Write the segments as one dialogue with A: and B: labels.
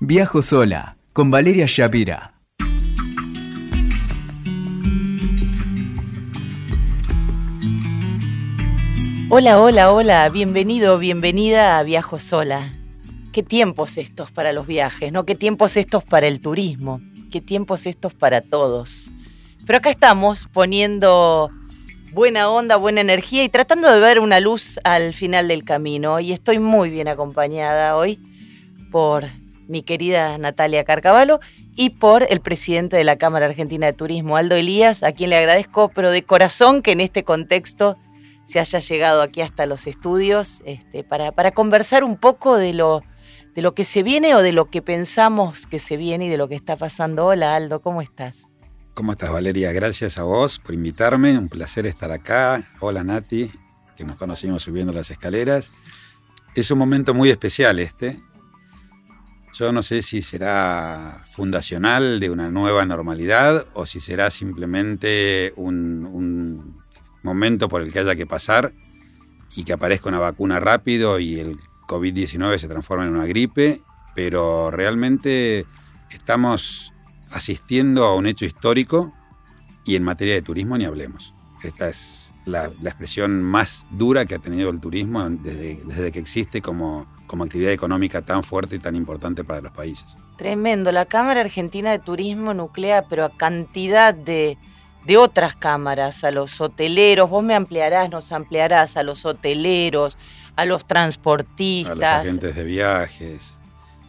A: Viajo sola con Valeria Shapira.
B: Hola, hola, hola, bienvenido, bienvenida a Viajo Sola. Qué tiempos estos para los viajes, ¿no? Qué tiempos estos para el turismo, qué tiempos estos para todos. Pero acá estamos poniendo buena onda, buena energía y tratando de ver una luz al final del camino. Y estoy muy bien acompañada hoy por mi querida Natalia Carcavalo y por el presidente de la Cámara Argentina de Turismo, Aldo Elías, a quien le agradezco, pero de corazón que en este contexto se haya llegado aquí hasta los estudios este, para, para conversar un poco de lo, de lo que se viene o de lo que pensamos que se viene y de lo que está pasando. Hola Aldo, ¿cómo estás?
C: ¿Cómo estás Valeria? Gracias a vos por invitarme, un placer estar acá. Hola Nati, que nos conocimos subiendo las escaleras. Es un momento muy especial este. Yo no sé si será fundacional de una nueva normalidad o si será simplemente un, momento por el que haya que pasar y que aparezca una vacuna rápido y el COVID-19 se transforma en una gripe, pero realmente estamos asistiendo a un hecho histórico y en materia de turismo ni hablemos. Esta es la, la expresión más dura que ha tenido el turismo desde, desde que existe como, como actividad económica tan fuerte y tan importante para los países.
B: Tremendo. La Cámara Argentina de Turismo nuclea, pero a cantidad de, de otras cámaras, a los hoteleros, vos me ampliarás, nos ampliarás a los hoteleros, a los transportistas.
C: A los agentes de viajes,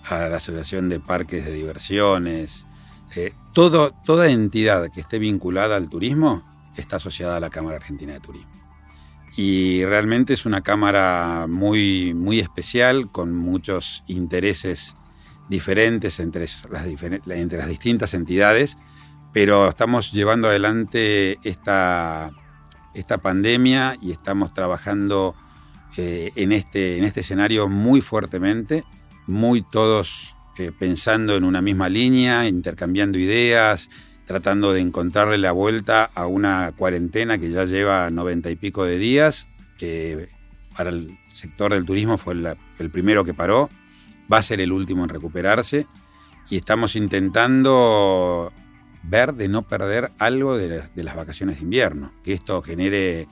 C: a la Asociación de Parques de Diversiones. Eh, todo, toda entidad que esté vinculada al turismo está asociada a la Cámara Argentina de Turismo. Y realmente es una cámara muy, muy especial, con muchos intereses diferentes entre las, entre las distintas entidades, pero estamos llevando adelante esta, esta pandemia y estamos trabajando eh, en, este, en este escenario muy fuertemente, muy todos eh, pensando en una misma línea, intercambiando ideas, tratando de encontrarle la vuelta a una cuarentena que ya lleva noventa y pico de días, que para el sector del turismo fue el primero que paró, va a ser el último en recuperarse y estamos intentando ver de no perder algo de, de, las vacaciones de invierno, que esto genere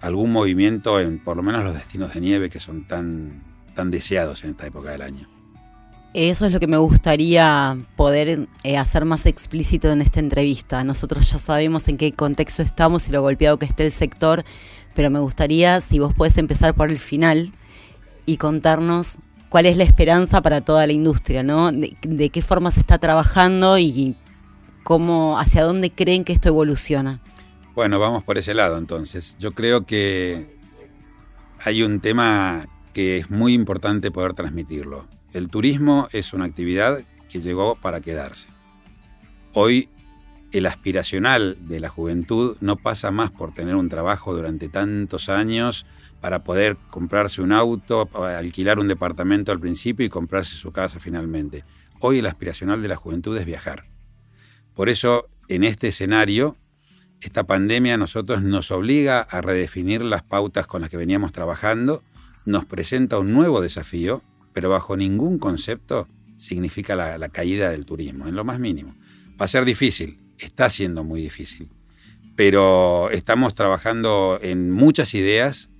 C: algún movimiento en por lo menos los destinos de nieve que son tan, tan deseados en esta época del año.
D: Eso es lo que me gustaría poder eh, hacer más explícito en esta entrevista. Nosotros ya sabemos en qué contexto estamos y lo golpeado que esté el sector, pero me gustaría si vos podés empezar por el final y contarnos cuál es la esperanza para toda la industria, ¿no? De, de qué forma se está trabajando y cómo, hacia dónde creen que esto evoluciona.
C: Bueno, vamos por ese lado entonces. Yo creo que hay un tema que es muy importante poder transmitirlo. El turismo es una actividad que llegó para quedarse. Hoy el aspiracional de la juventud no pasa más por tener un trabajo durante tantos años para poder comprarse un auto, alquilar un departamento al principio y comprarse su casa finalmente. Hoy el aspiracional de la juventud es viajar. Por eso, en este escenario, esta pandemia nosotros nos obliga a redefinir las pautas con las que veníamos trabajando, nos presenta un nuevo desafío pero bajo ningún concepto significa la, caída del turismo, en lo más mínimo. Va a ser difícil, está siendo muy difícil, pero estamos trabajando en muchas ideas,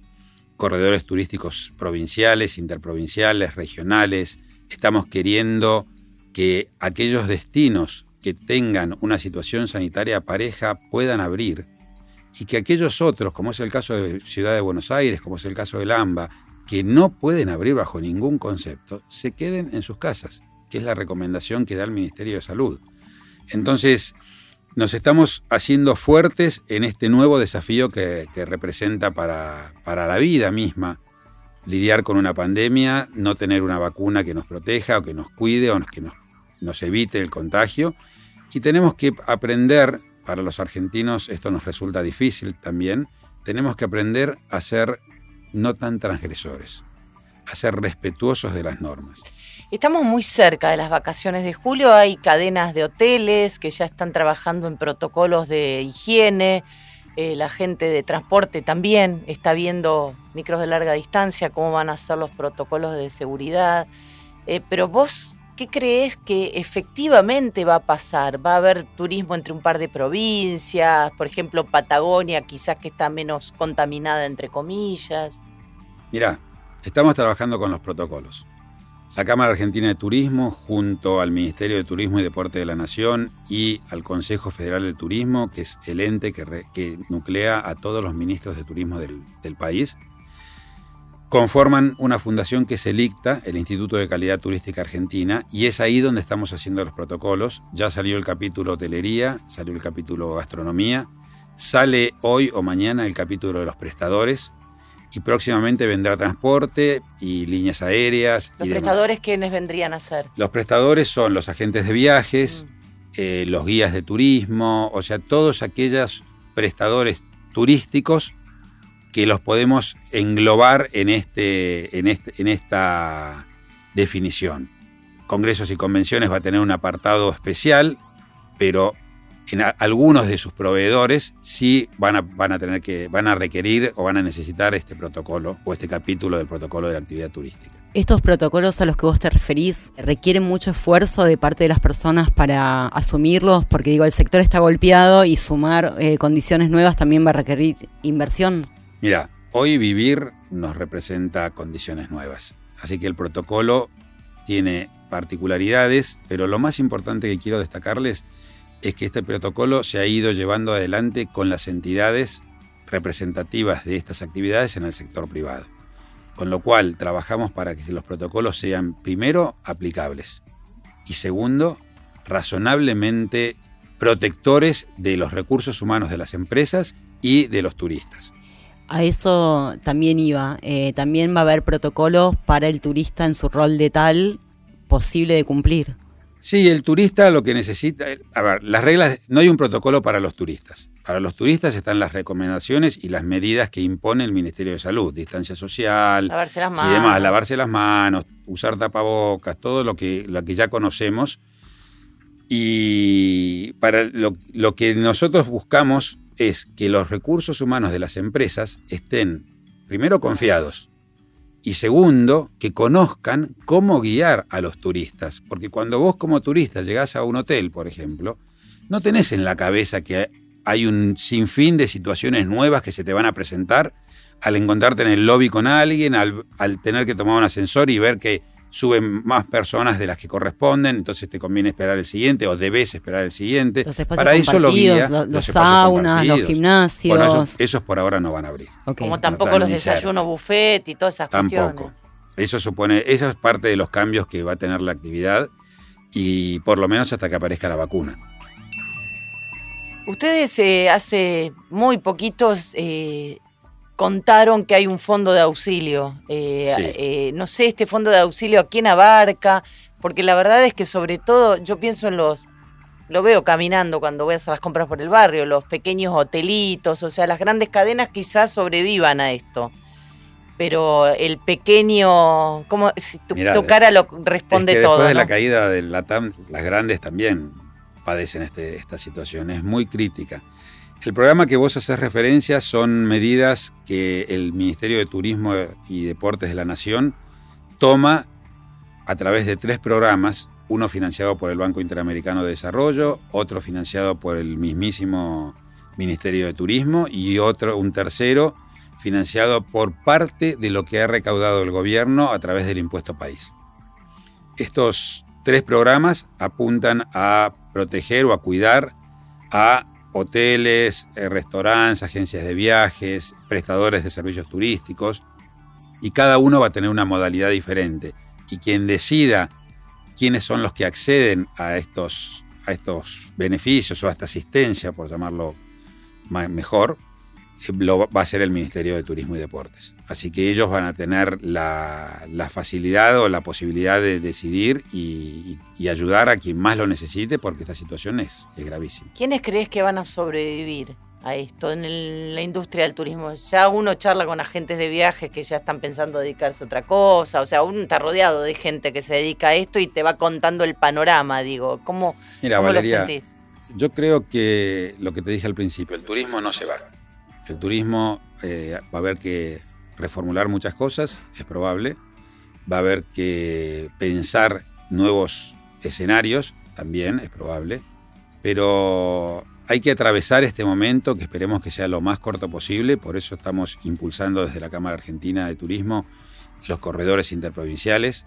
C: corredores turísticos provinciales, interprovinciales, regionales, estamos queriendo que aquellos destinos que tengan una situación sanitaria pareja puedan abrir y que aquellos otros, como es el caso de Ciudad de Buenos Aires, como es el caso del AMBA, que no pueden abrir bajo ningún concepto, se queden en sus casas, que es la recomendación que da el Ministerio de Salud. Entonces, nos estamos haciendo fuertes en este nuevo desafío que, que representa para, para, la vida misma lidiar con una pandemia, no tener una vacuna que nos proteja o que nos cuide o que nos, nos evite el contagio. Y tenemos que aprender, para los argentinos esto nos resulta difícil también, tenemos que aprender a ser no tan transgresores, a ser respetuosos de las normas.
B: Estamos muy cerca de las vacaciones de julio, hay cadenas de hoteles que ya están trabajando en protocolos de higiene, eh, la gente de transporte también está viendo micros de larga distancia, cómo van a ser los protocolos de seguridad, eh, pero vos, ¿qué crees que efectivamente va a pasar? ¿Va a haber turismo entre un par de provincias? Por ejemplo, Patagonia, quizás que está menos contaminada, entre comillas.
C: Mira, estamos trabajando con los protocolos. La Cámara Argentina de Turismo, junto al Ministerio de Turismo y Deporte de la Nación y al Consejo Federal de Turismo, que es el ente que, nuclea a todos los ministros de turismo del país, conforman una fundación que es el ICTA, el Instituto de Calidad Turística Argentina, y es ahí donde estamos haciendo los protocolos. Ya salió el capítulo hotelería, salió el capítulo gastronomía, sale hoy o mañana el capítulo de los prestadores, y próximamente vendrá transporte y líneas aéreas.
B: ¿Los
C: y
B: prestadores quiénes vendrían a ser?
C: Los prestadores son los agentes de viajes, mm. eh, los guías de turismo, o sea, todos aquellos prestadores turísticos que los podemos englobar en, este, en, este, en esta definición. Congresos y convenciones va a tener un apartado especial, pero en algunos de sus proveedores sí van a, van a tener que, van a requerir o van a necesitar este protocolo o este capítulo del protocolo de la actividad turística.
D: Estos protocolos a los que vos te referís requieren mucho esfuerzo de parte de las personas para asumirlos, porque digo, el sector está golpeado y sumar eh, condiciones nuevas también va a requerir inversión.
C: Mira, hoy vivir nos representa condiciones nuevas, así que el protocolo tiene particularidades, pero lo más importante que quiero destacarles es que este protocolo se ha ido llevando adelante con las entidades representativas de estas actividades en el sector privado. Con lo cual trabajamos para que los protocolos sean, primero, aplicables y segundo, razonablemente protectores de los recursos humanos de las empresas y de los turistas.
D: A eso también iba. Eh, también va a haber protocolos para el turista en su rol de tal posible de cumplir.
C: Sí, el turista lo que necesita, a ver, las reglas, no hay un protocolo para los turistas. Para los turistas están las recomendaciones y las medidas que impone el Ministerio de Salud, distancia social
B: lavarse las manos.
C: y demás, lavarse las manos, usar tapabocas, todo lo que, lo que ya conocemos. Y para lo, lo que nosotros buscamos es que los recursos humanos de las empresas estén primero confiados, y segundo, que conozcan cómo guiar a los turistas. Porque cuando vos como turista llegás a un hotel, por ejemplo, no tenés en la cabeza que hay un sinfín de situaciones nuevas que se te van a presentar al encontrarte en el lobby con alguien, al, al tener que tomar un ascensor y ver que suben más personas de las que corresponden, entonces te conviene esperar el siguiente o debes esperar el siguiente.
D: Para eso lo guía, los, saunas, los gimnasios.
C: Bueno, esos, por ahora no van a abrir.
B: Como tampoco los desayunos buffet y todas esas
C: tampoco. Eso supone, eso es parte de los cambios que va a tener la actividad y por lo menos hasta que aparezca la vacuna.
B: Ustedes eh, hace muy poquitos eh, contaron que hay un fondo de auxilio. Eh, eh, no sé, este fondo de auxilio a quién abarca, porque la verdad es que sobre todo yo pienso en los, lo veo caminando cuando voy a hacer las compras por el barrio, los pequeños hotelitos, o sea, las grandes cadenas quizás sobrevivan a esto. Pero el pequeño, como si tu, cara lo responde todo.
C: Después de la caída del LATAM, las grandes también padecen este, esta situación, es muy crítica. El programa que vos haces referencia son medidas que el Ministerio de Turismo y Deportes de la Nación toma a través de tres programas, uno financiado por el Banco Interamericano de Desarrollo, otro financiado por el mismísimo Ministerio de Turismo y otro, un tercero, financiado por parte de lo que ha recaudado el gobierno a través del impuesto país. Estos tres programas apuntan a proteger o a cuidar a hoteles, eh, restaurantes, agencias de viajes, prestadores de servicios turísticos, y cada uno va a tener una modalidad diferente. Y quien decida quiénes son los que acceden a estos, a estos beneficios o a esta asistencia, por llamarlo mejor, lo va a ser el Ministerio de Turismo y Deportes. Así que ellos van a tener la, facilidad o la posibilidad de decidir y, ayudar a quien más lo necesite porque esta situación es, gravísima.
B: ¿Quiénes crees que van a sobrevivir a esto en la industria del turismo? Ya uno charla con agentes de viajes que ya están pensando dedicarse a otra cosa, o sea, uno está rodeado de gente que se dedica a esto y te va contando el panorama, digo, ¿cómo,
C: Mira, Valeria, Yo creo que lo que te dije al principio, el turismo no se va el turismo eh, va a haber que reformular muchas cosas, es probable. Va a haber que pensar nuevos escenarios, también es probable, pero hay que atravesar este momento que esperemos que sea lo más corto posible, por eso estamos impulsando desde la Cámara Argentina de Turismo los corredores interprovinciales.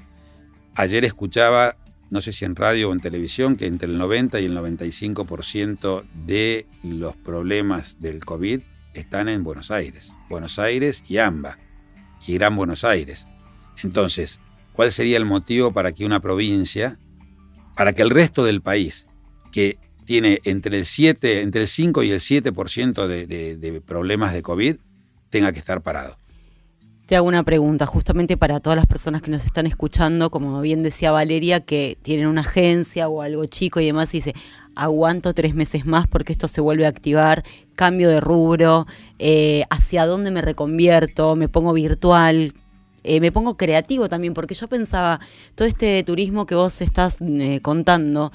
C: Ayer escuchaba, no sé si en radio o en televisión, que entre el 90 y el 95% de los problemas del COVID están en Buenos Aires. Buenos Aires y AMBA, y Gran Buenos Aires. Entonces, ¿cuál sería el motivo para que una provincia, para que el resto del país, que tiene entre el 7, entre el 5 y el 7% de, de, de problemas de COVID, tenga que estar parado?
D: Te hago una pregunta, justamente para todas las personas que nos están escuchando, como bien decía Valeria, que tienen una agencia o algo chico y demás, y dice, aguanto tres meses más porque esto se vuelve a activar, cambio de rubro, eh, hacia dónde me reconvierto, me pongo virtual, eh, me pongo creativo también, porque yo pensaba, todo este turismo que vos estás eh, contando,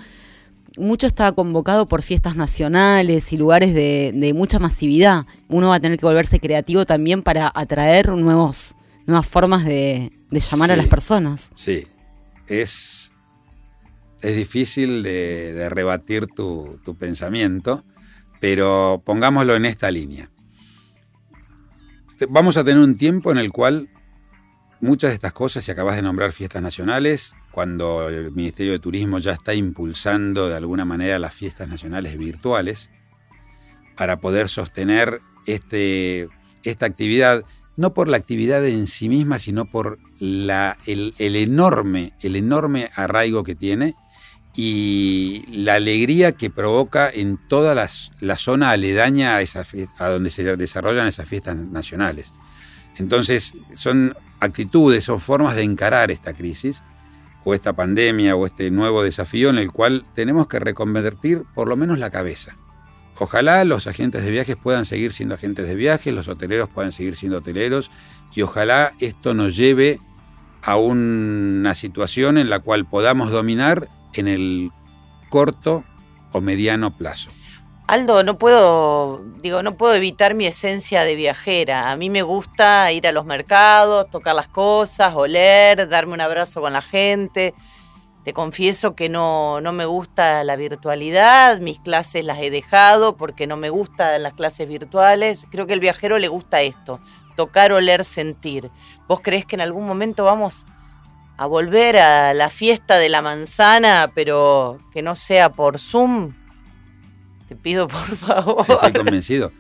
D: mucho está convocado por fiestas nacionales y lugares de, de, mucha masividad. Uno va a tener que volverse creativo también para atraer nuevos, nuevas formas de, de llamar
C: Sí.
D: a las personas.
C: Sí, es, es difícil de, de rebatir tu, tu pensamiento, pero pongámoslo en esta línea. Vamos a tener un tiempo en el cual muchas de estas cosas, si acabas de nombrar fiestas nacionales, cuando el Ministerio de Turismo ya está impulsando de alguna manera las fiestas nacionales virtuales, para poder sostener este, esta actividad, no por la actividad en sí misma, sino por la, el, enorme, el enorme arraigo que tiene y la alegría que provoca en toda las- la zona aledaña a, a donde se desarrollan esas fiestas nacionales. Entonces, son actitudes, son formas de encarar esta crisis o esta pandemia o este nuevo desafío en el cual tenemos que reconvertir por lo menos la cabeza. Ojalá los agentes de viajes puedan seguir siendo agentes de viajes, los hoteleros puedan seguir siendo hoteleros y ojalá esto nos lleve a una situación en la cual podamos dominar en el corto o mediano plazo.
B: Aldo, no puedo, digo, no puedo evitar mi esencia de viajera. A mí me gusta ir a los mercados, tocar las cosas, oler, darme un abrazo con la gente. Te confieso que no, no me gusta la virtualidad, mis clases las he dejado porque no me gustan las clases virtuales. Creo que al viajero le gusta esto, tocar, oler, sentir. ¿Vos creés que en algún momento vamos a volver a la fiesta de la manzana, pero que no sea por Zoom? Te pido por favor.
C: Estoy convencido.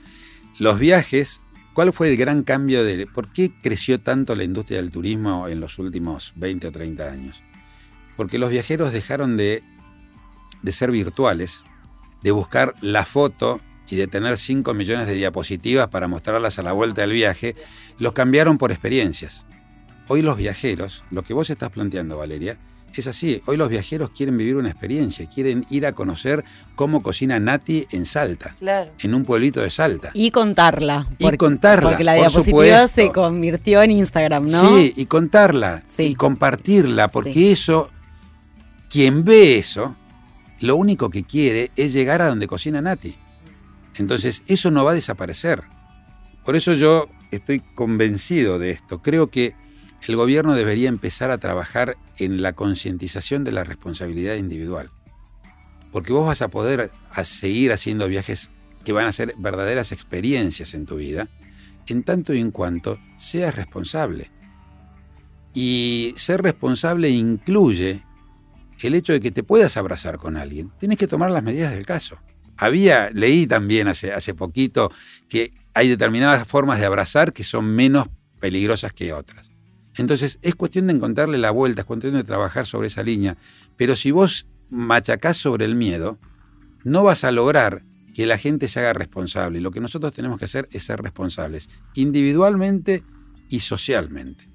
C: Los viajes, ¿cuál fue el gran cambio de... ¿Por qué creció tanto la industria del turismo en los últimos 20 o 30 años? Porque los viajeros dejaron de, de ser virtuales, de buscar la foto y de tener 5 millones de diapositivas para mostrarlas a la vuelta del viaje, los cambiaron por experiencias. Hoy los viajeros, lo que vos estás planteando, Valeria, es así. Hoy los viajeros quieren vivir una experiencia, quieren ir a conocer cómo cocina Nati en Salta,
B: Claro.
C: en un pueblito de Salta.
D: Y contarla.
C: Y contarla,
D: Porque la
C: por
D: diapositiva
C: supuesto.
D: se convirtió en Instagram, ¿no?
C: Sí, y contarla,
D: Sí.
C: y compartirla, porque
D: Sí.
C: eso, quien ve eso, lo único que quiere es llegar a donde cocina Nati. Entonces, eso no va a desaparecer. Por eso yo estoy convencido de esto. Creo que el gobierno debería empezar a trabajar en la concientización de la responsabilidad individual. Porque vos vas a poder seguir haciendo viajes que van a ser verdaderas experiencias en tu vida, en tanto y en cuanto seas responsable. Y ser responsable incluye el hecho de que te puedas abrazar con alguien. Tienes que tomar las medidas del caso. Había, leí también hace, hace poquito que hay determinadas formas de abrazar que son menos peligrosas que otras. Entonces es cuestión de encontrarle la vuelta, es cuestión de trabajar sobre esa línea. Pero si vos machacás sobre el miedo, no vas a lograr que la gente se haga responsable. Lo que nosotros tenemos que hacer es ser responsables, individualmente y socialmente,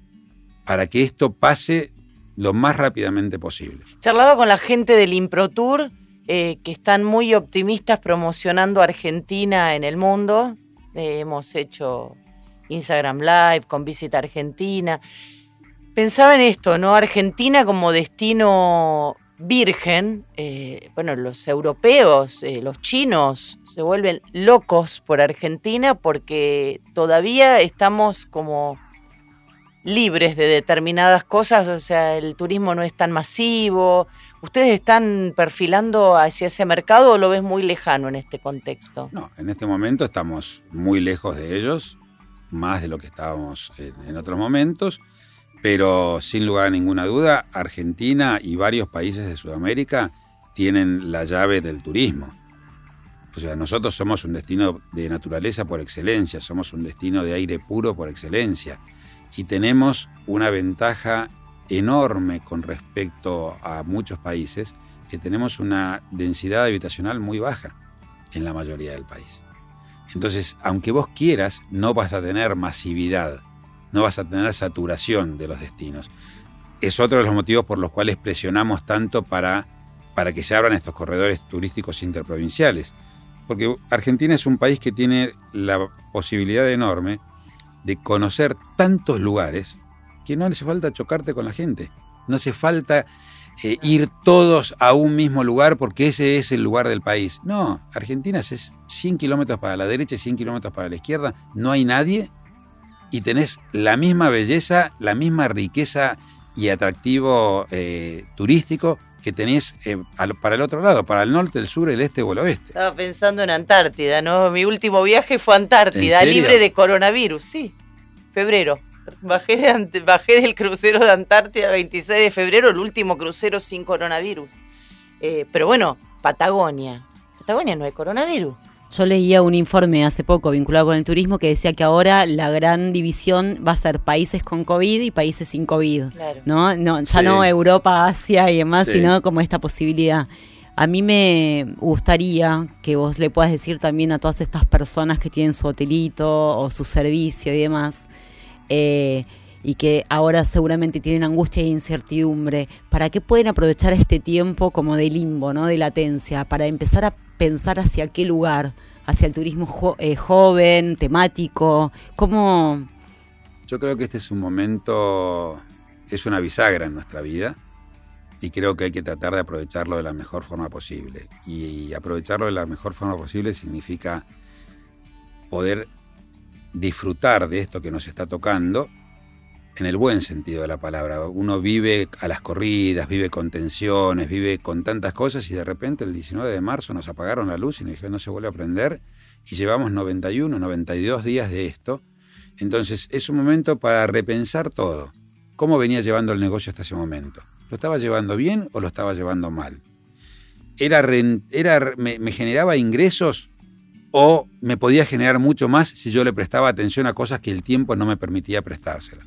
C: para que esto pase lo más rápidamente posible.
B: Charlaba con la gente del ImproTour, eh, que están muy optimistas promocionando Argentina en el mundo. Eh, hemos hecho Instagram Live con Visita Argentina. Pensaba en esto, ¿no? Argentina como destino virgen. eh, bueno, los europeos, eh, los chinos se vuelven locos por Argentina porque todavía estamos como libres de determinadas cosas, o sea, el turismo no es tan masivo. ¿Ustedes están perfilando hacia ese mercado o lo ves muy lejano en este contexto?
C: No, en este momento estamos muy lejos de ellos, más de lo que estábamos en, otros momentos, pero sin lugar a ninguna duda, Argentina y varios países de Sudamérica tienen la llave del turismo. O sea, nosotros somos un destino de naturaleza por excelencia, somos un destino de aire puro por excelencia y tenemos una ventaja enorme con respecto a muchos países que tenemos una densidad habitacional muy baja en la mayoría del país. Entonces, aunque vos quieras, no vas a tener masividad, no vas a tener saturación de los destinos. Es otro de los motivos por los cuales presionamos tanto para, para que se abran estos corredores turísticos interprovinciales. Porque Argentina es un país que tiene la posibilidad enorme de conocer tantos lugares que no hace falta chocarte con la gente. No hace falta eh, ir todos a un mismo lugar porque ese es el lugar del país. No, Argentina es 100 kilómetros para la derecha y 100 kilómetros para la izquierda. No hay nadie y tenés la misma belleza, la misma riqueza y atractivo eh, turístico que tenés eh, para el otro lado, para el norte, el sur, el este o el oeste.
B: Estaba pensando en Antártida, ¿no? Mi último viaje fue a Antártida, libre de coronavirus, sí. Febrero. Bajé, de, bajé del crucero de Antártida el 26 de febrero, el último crucero sin coronavirus. Eh, pero bueno, Patagonia. Patagonia no hay coronavirus.
D: Yo leía un informe hace poco vinculado con el turismo que decía que ahora la gran división va a ser países con COVID y países sin COVID. ¿no? no ya no Europa, Asia y demás, sino como esta posibilidad. A mí me gustaría que vos le puedas decir también a todas estas personas que tienen su hotelito o su servicio y demás, eh, y que ahora seguramente tienen angustia e incertidumbre, ¿para qué pueden aprovechar este tiempo como de limbo, ¿no? de latencia, para empezar a pensar hacia qué lugar, hacia el turismo eh, joven, temático? ¿Cómo...?
C: Yo creo que este es un momento, es una bisagra en nuestra vida y creo que hay que tratar de aprovecharlo de la mejor forma posible. Y aprovecharlo de la mejor forma posible significa poder disfrutar de esto que nos está tocando en el buen sentido de la palabra. Uno vive a las corridas, vive con tensiones, vive con tantas cosas y de repente el 19 de marzo nos apagaron la luz y nos dijeron no se vuelve a prender y llevamos 91, 92 días de esto. Entonces es un momento para repensar todo. ¿Cómo venía llevando el negocio hasta ese momento? ¿Lo estaba llevando bien o lo estaba llevando mal? ¿Era, era me, me generaba ingresos o me podía generar mucho más si yo le prestaba atención a cosas que el tiempo no me permitía prestárselas?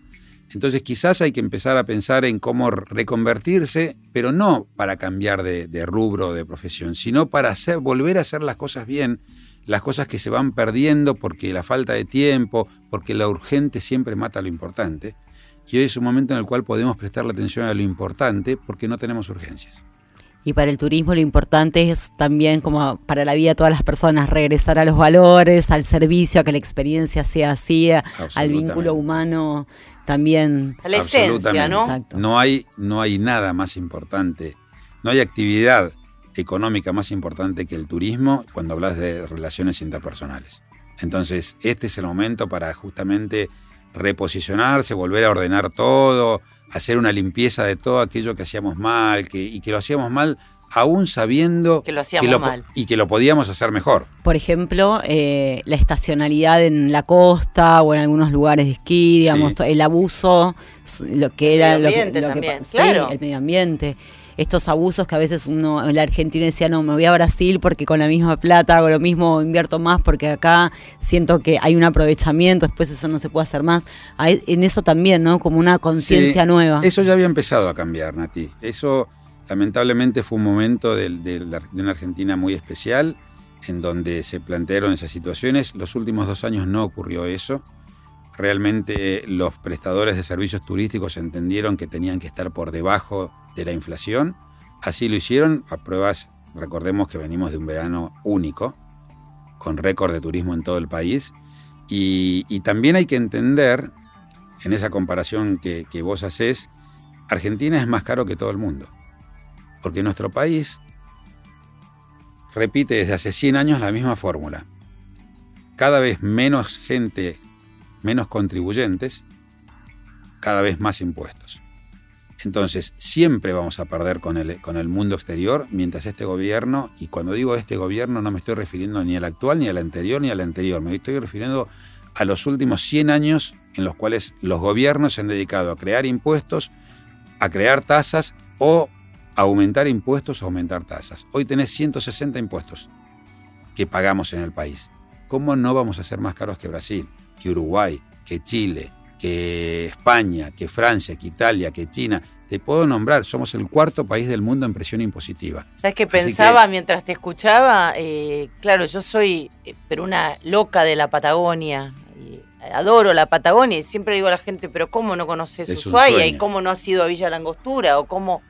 C: Entonces quizás hay que empezar a pensar en cómo reconvertirse, pero no para cambiar de, rubro o de profesión, sino para hacer, volver a hacer las cosas bien, las cosas que se van perdiendo porque la falta de tiempo, porque lo urgente siempre mata lo importante. Y hoy es un momento en el cual podemos prestarle atención a lo importante porque no tenemos urgencias.
D: Y para el turismo lo importante es también, como para la vida de todas las personas, regresar a los valores, al servicio, a que la experiencia sea así, al vínculo humano también.
B: A la esencia, ¿no?
C: No hay, no hay nada más importante, no hay actividad económica más importante que el turismo cuando hablas de relaciones interpersonales. Entonces, este es el momento para justamente reposicionarse, volver a ordenar todo, hacer una limpieza de todo aquello que hacíamos mal, que, y que lo hacíamos mal aún sabiendo
B: que lo hacíamos mal.
C: y que lo podíamos hacer mejor.
D: Por ejemplo, eh, la estacionalidad en la costa o en algunos lugares de esquí, digamos, el abuso, lo que era
B: el medio ambiente también, claro.
D: el medio ambiente. Estos abusos que a veces uno en la Argentina decía, no, me voy a Brasil porque con la misma plata hago lo mismo, invierto más porque acá siento que hay un aprovechamiento, después eso no se puede hacer más. en eso también, ¿no? Como una conciencia nueva.
C: Eso ya había empezado a cambiar, Nati. Eso Lamentablemente fue un momento de, una Argentina muy especial en donde se plantearon esas situaciones. Los últimos dos años no ocurrió eso. Realmente los prestadores de servicios turísticos entendieron que tenían que estar por debajo de la inflación. Así lo hicieron. A pruebas, recordemos que venimos de un verano único, con récord de turismo en todo el país. Y, también hay que entender, en esa comparación que, vos haces, Argentina es más caro que todo el mundo. Porque nuestro país repite desde hace 100 años la misma fórmula. Cada vez menos gente, menos contribuyentes, cada vez más impuestos. Entonces, siempre vamos a perder con el, con el mundo exterior mientras este gobierno, y cuando digo este gobierno no me estoy refiriendo ni al actual, ni al anterior, ni al anterior, me estoy refiriendo a los últimos 100 años en los cuales los gobiernos se han dedicado a crear impuestos, a crear tasas o aumentar impuestos o aumentar tasas. Hoy tenés 160 impuestos que pagamos en el país. ¿Cómo no vamos a ser más caros que Brasil, que Uruguay, que Chile, que España, que Francia, que Italia, que China? Te puedo nombrar, somos el cuarto país del mundo en presión impositiva.
B: ¿Sabes qué pensaba mientras te escuchaba? Eh, claro, yo soy, eh, pero una loca de la Patagonia. adoro la Patagonia y siempre digo a la gente, pero ¿cómo no conoces Ushuaia? ¿Y cómo no has ido a Villa Langostura? ¿O cómo...?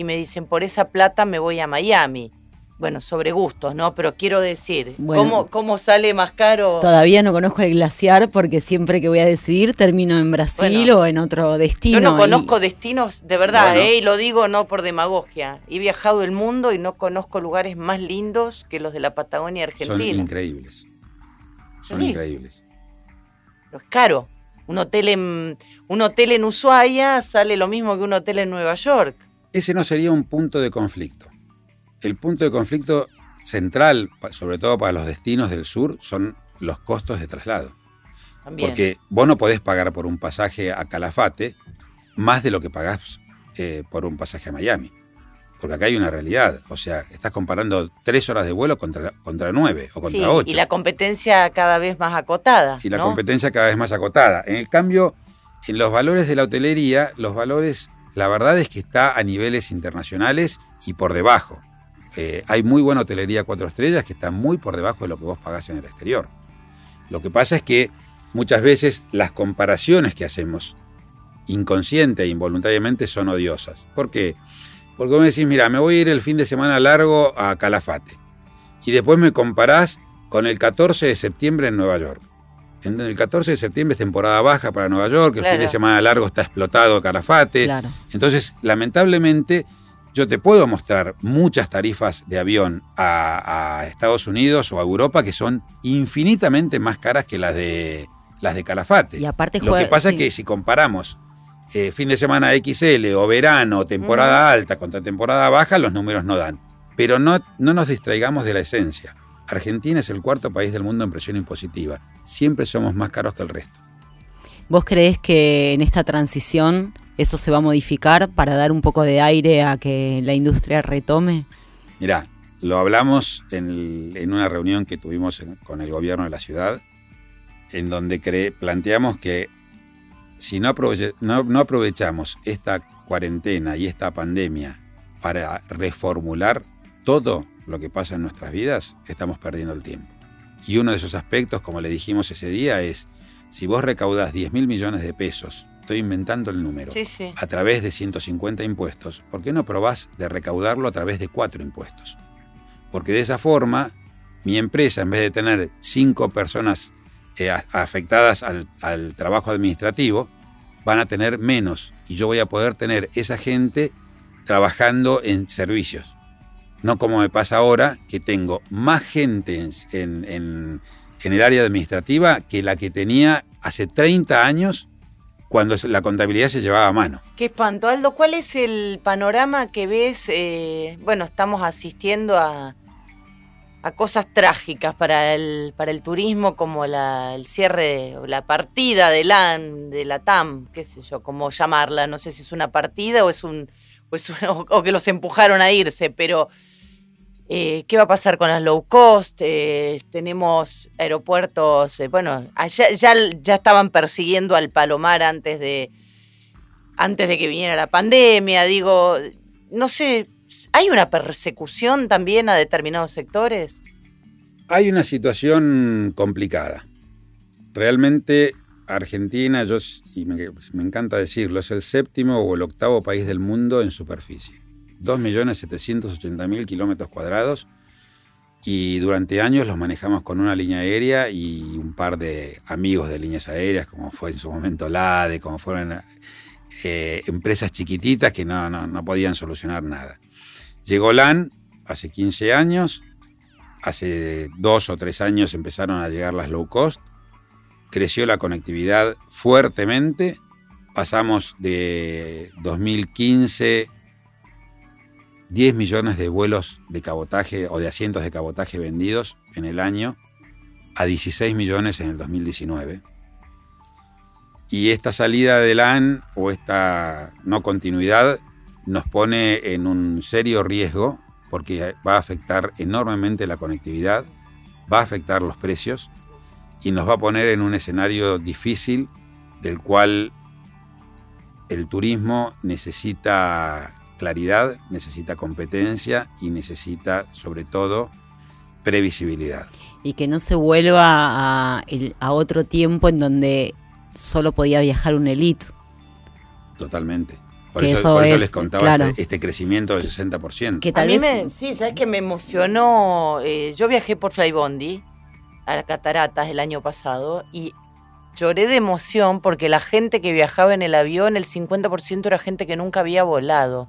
B: Y me dicen, por esa plata me voy a Miami bueno, sobre gustos, ¿no? Pero quiero decir, ¿cómo, sale más caro?
D: Todavía no conozco el glaciar porque siempre que voy a decidir termino en Brasil o en otro destino.
B: Yo no conozco destinos de verdad, ¿eh? Y lo digo no por demagogia. He viajado el mundo y no conozco lugares más lindos que los de la Patagonia Argentina.
C: Son increíbles. Son increíbles.
B: Pero es caro. Un hotel en un hotel en Ushuaia sale lo mismo que un hotel en Nueva York.
C: Ese no sería un punto de conflicto el punto de conflicto central, sobre todo para los destinos del sur, son los costos de traslado. Porque vos no podés pagar por un pasaje a Calafate más de lo que pagás eh, por un pasaje a Miami. Porque acá hay una realidad. O sea, estás comparando tres horas de vuelo contra, contra nueve o contra ocho.
B: Y la competencia cada vez más acotada.
C: Y la competencia cada vez más acotada. En el cambio, en los valores de la hotelería, los valores, la verdad es que está a niveles internacionales y por debajo. Eh, hay muy buena hotelería cuatro estrellas que está muy por debajo de lo que vos pagás en el exterior. Lo que pasa es que muchas veces las comparaciones que hacemos inconsciente e involuntariamente son odiosas. ¿Por qué? Porque vos me decís, mira, me voy a ir el fin de semana largo a Calafate. Y después me comparás con el 14 de septiembre en Nueva York. En el 14 de septiembre es temporada baja para Nueva York, el fin de semana largo está explotado Calafate. Entonces, lamentablemente, yo te puedo mostrar muchas tarifas de avión a, Estados Unidos o a Europa que son infinitamente más caras que las de las de Calafate.
D: Y aparte
C: Lo que pasa es que si comparamos eh, fin de semana XL o verano, temporada alta contra temporada baja, los números no dan. Pero no, no nos distraigamos de la esencia. Argentina es el cuarto país del mundo en presión impositiva. Siempre somos más caros que el resto.
D: ¿Vos creés que en esta transición eso se va a modificar para dar un poco de aire a que la industria retome?
C: Mira, lo hablamos en, una reunión que tuvimos con el gobierno de la ciudad, en donde planteamos que si no, no aprovechamos esta cuarentena y esta pandemia para reformular todo lo que pasa en nuestras vidas, estamos perdiendo el tiempo. Y uno de esos aspectos, como le dijimos ese día, es si vos recaudás 10 mil millones de pesos estoy inventando el número, a través de 150 impuestos, ¿por qué no probás de recaudarlo a través de cuatro impuestos? Porque de esa forma, mi empresa, en vez de tener cinco personas eh, afectadas al, al trabajo administrativo, van a tener menos y yo voy a poder tener esa gente trabajando en servicios. No como me pasa ahora, que tengo más gente en, en, el área administrativa que la que tenía hace 30 años cuando la contabilidad se llevaba a mano.
B: Qué espanto. Aldo, ¿cuál es el panorama que ves? Eh, bueno, estamos asistiendo a, a cosas trágicas para el, para el turismo, como el cierre o la partida de la, de la TAM, qué sé yo, cómo llamarla. No sé si es una partida o es un. o que los empujaron a irse, pero eh, qué va a pasar con las low cost, eh, tenemos aeropuertos, eh, bueno, ya, ya estaban persiguiendo al Palomar antes de, antes de que viniera la pandemia, digo, no sé, ¿hay una persecución también a determinados sectores?
C: Hay una situación complicada. Realmente Argentina, yo, y me encanta decirlo, es el séptimo o el octavo país del mundo en superficie. 2.780.000 kilómetros cuadrados y durante años los manejamos con una línea aérea y un par de amigos de líneas aéreas, como fue en su momento LADE, como fueron eh, empresas chiquititas que no, no, podían solucionar nada. Llegó LAN hace 15 años, hace dos o tres años empezaron a llegar las low cost, creció la conectividad fuertemente pasamos de 2015 10 millones de vuelos de cabotaje o de asientos de cabotaje vendidos en el año a 16 millones en el 2019. Y esta salida de LAN o esta no continuidad nos pone en un serio riesgo porque va a afectar enormemente la conectividad, va a afectar los precios y nos va a poner en un escenario difícil del cual el turismo necesita claridad, necesita competencia y necesita sobre todo previsibilidad.
D: Y que no se vuelva a, a otro tiempo en donde solo podía viajar un elite.
C: Totalmente. Por eso, les contaba este, este, crecimiento del 60%.
B: Que tal vez... sí, ¿sabes que me emocionó? Eh, yo viajé por Flybondi a las cataratas el año pasado y lloré de emoción porque la gente que viajaba en el avión, el 50% era gente que nunca había volado.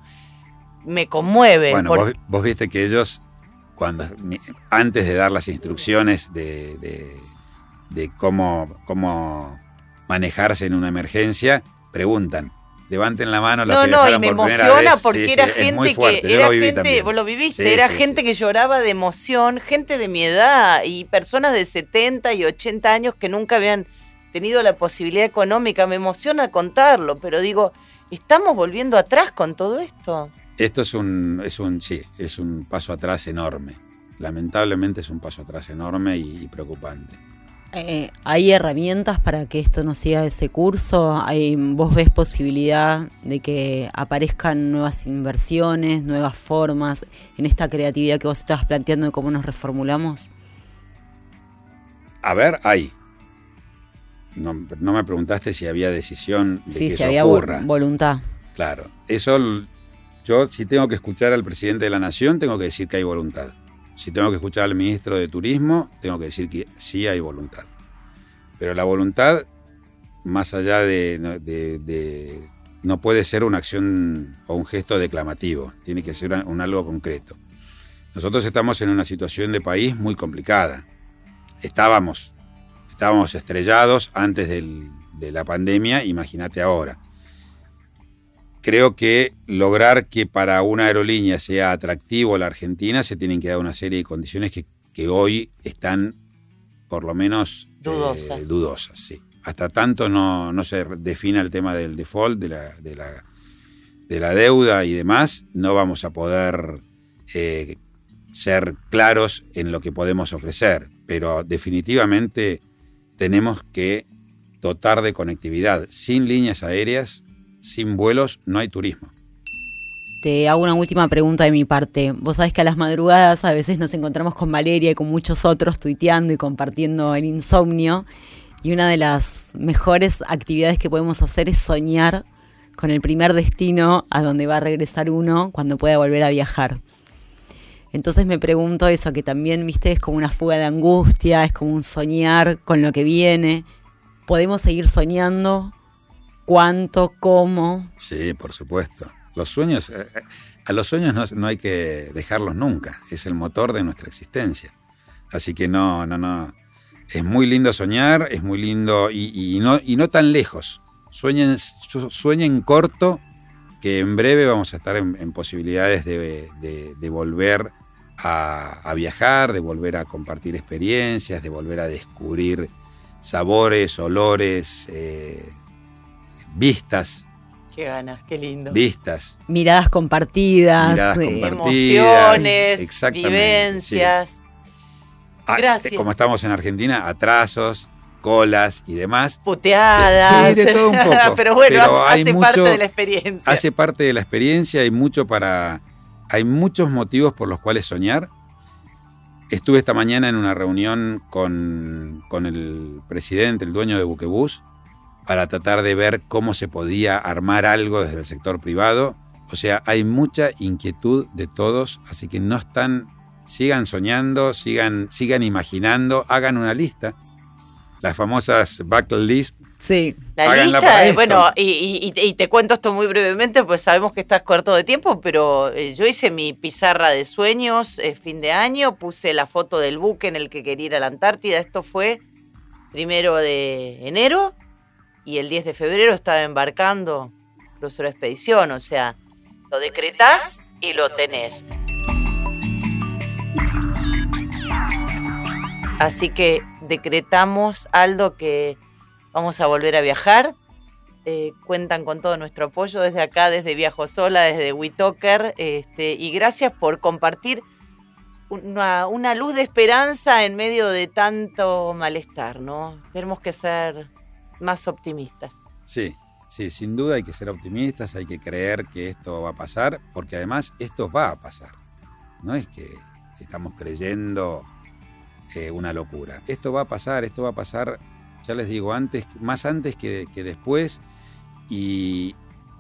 B: Me conmueve.
C: Bueno, vos, viste que ellos, cuando antes de dar las instrucciones de, de cómo, cómo manejarse en una emergencia, preguntan, levanten la mano
B: los no, que no, y me emociona porque era gente que era gente, vos lo viviste, era gente que lloraba de emoción, gente de mi edad y personas de 70 y 80 años que nunca habían tenido la posibilidad económica, me emociona contarlo, pero digo, estamos volviendo atrás con todo esto.
C: Esto es un es un sí, es un paso atrás enorme. Lamentablemente es un paso atrás enorme y preocupante.
D: Eh, ¿Hay herramientas para que esto no siga ese curso? ¿Hay, ¿Vos ves posibilidad de que aparezcan nuevas inversiones, nuevas formas en esta creatividad que vos estabas planteando de cómo nos reformulamos?
C: A ver, hay. No, me preguntaste si había decisión de
D: sí,
C: que
D: si
C: eso
D: había
C: ocurra.
D: voluntad.
C: Claro, eso yo si tengo que escuchar al presidente de la nación tengo que decir que hay voluntad. Si tengo que escuchar al ministro de Turismo, tengo que decir que sí hay voluntad. Pero la voluntad, más allá de, no puede ser una acción o un gesto declamativo, tiene que ser un algo concreto. Nosotros estamos en una situación de país muy complicada. Estábamos, estábamos estrellados antes de la pandemia, imagínate ahora creo que lograr que para una aerolínea sea atractivo la Argentina se tienen que dar una serie de condiciones que, hoy están por lo menos
B: eh,
C: dudosas. sí. Hasta tanto no, se defina el tema del default, de la, de la, de la deuda y demás, no vamos a poder eh, ser claros en lo que podemos ofrecer. Pero definitivamente tenemos que dotar de conectividad sin líneas aéreas sin vuelos no hay turismo.
D: Te hago una última pregunta de mi parte. Vos sabés que a las madrugadas a veces nos encontramos con Valeria y con muchos otros tuiteando y compartiendo el insomnio. Y una de las mejores actividades que podemos hacer es soñar con el primer destino a donde va a regresar uno cuando pueda volver a viajar. Entonces me pregunto eso, que también, viste, es como una fuga de angustia, es como un soñar con lo que viene. ¿Podemos seguir soñando cuánto, cómo.
C: Sí, por supuesto. Los sueños, eh, eh, a los sueños no, hay que dejarlos nunca, es el motor de nuestra existencia. Así que no, no, no. Es muy lindo soñar, es muy lindo y, no, tan lejos. Sueñen, sueñen corto, que en breve vamos a estar en, posibilidades de, volver a, viajar, de volver a compartir experiencias, de volver a descubrir sabores, olores, eh, vistas.
B: Qué ganas, qué lindo.
C: Vistas.
D: Miradas compartidas.
C: Miradas compartidas.
B: Emociones, vivencias.
C: Ah, Gracias. Como estamos en Argentina, atrasos, colas y demás.
B: Puteadas.
C: Sí, de todo un poco.
B: Pero bueno, hace parte de la experiencia.
C: Hace parte de la experiencia, hay mucho para. Hay muchos motivos por los cuales soñar. Estuve esta mañana en una reunión con, con el presidente, el dueño de Buquebús, para tratar de ver cómo se podía armar algo desde el sector privado. O sea, hay mucha inquietud de todos, así que no están, sigan soñando, sigan, sigan imaginando, hagan una lista. Las famosas backlist.
D: Sí.
B: La lista, bueno, y, te cuento esto muy brevemente, pues sabemos que estás corto de tiempo, pero eh, yo hice mi pizarra de sueños eh, fin de año, puse la foto del buque en el que quería ir a la Antártida, esto fue primero de enero y el 10 de febrero estaba embarcando crucero expedición, o sea, lo decretás y lo tenés. Así que decretamos, Aldo, que vamos a volver a viajar. Eh, cuentan con todo nuestro apoyo desde acá, desde Viajo Sola, desde WeToker. Este, y gracias por compartir una, luz de esperanza en medio de tanto malestar, ¿no? Tenemos que ser más optimistas.
C: Sí, sí, sin duda hay que ser optimistas, hay que creer que esto va a pasar, porque además esto va a pasar. No es que estamos creyendo eh, una locura. Esto va a pasar, esto va a pasar, ya les digo, antes, más antes que, después. Y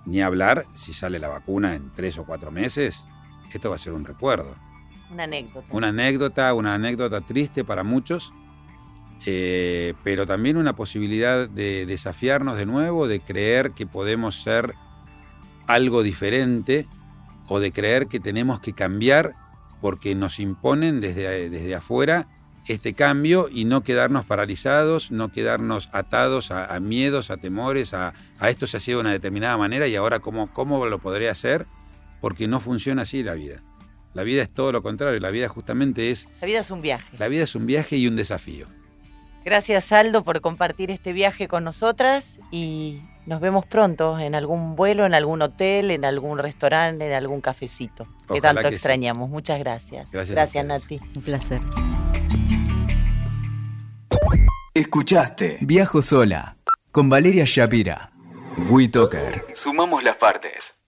C: ni hablar si sale la vacuna en tres o cuatro meses, esto va a ser un recuerdo.
B: Una anécdota.
C: Una anécdota, una anécdota triste para muchos, eh, pero también una posibilidad de desafiarnos de nuevo, de creer que podemos ser algo diferente o de creer que tenemos que cambiar porque nos imponen desde, desde afuera este cambio y no quedarnos paralizados, no quedarnos atados a, miedos, a temores, a, esto se hacía de una determinada manera y ahora cómo, cómo lo podré hacer, porque no funciona así la vida. La vida es todo lo contrario, la vida justamente es...
B: La vida es un viaje.
C: La vida es un viaje y un desafío.
B: Gracias Aldo por compartir este viaje con nosotras y nos vemos pronto en algún vuelo, en algún hotel, en algún restaurante, en algún cafecito que tanto extrañamos. Muchas gracias.
C: Gracias,
B: gracias Nati.
D: Un placer.
A: Escuchaste Viajo Sola con Valeria Shapira. WeToker. Sumamos las partes.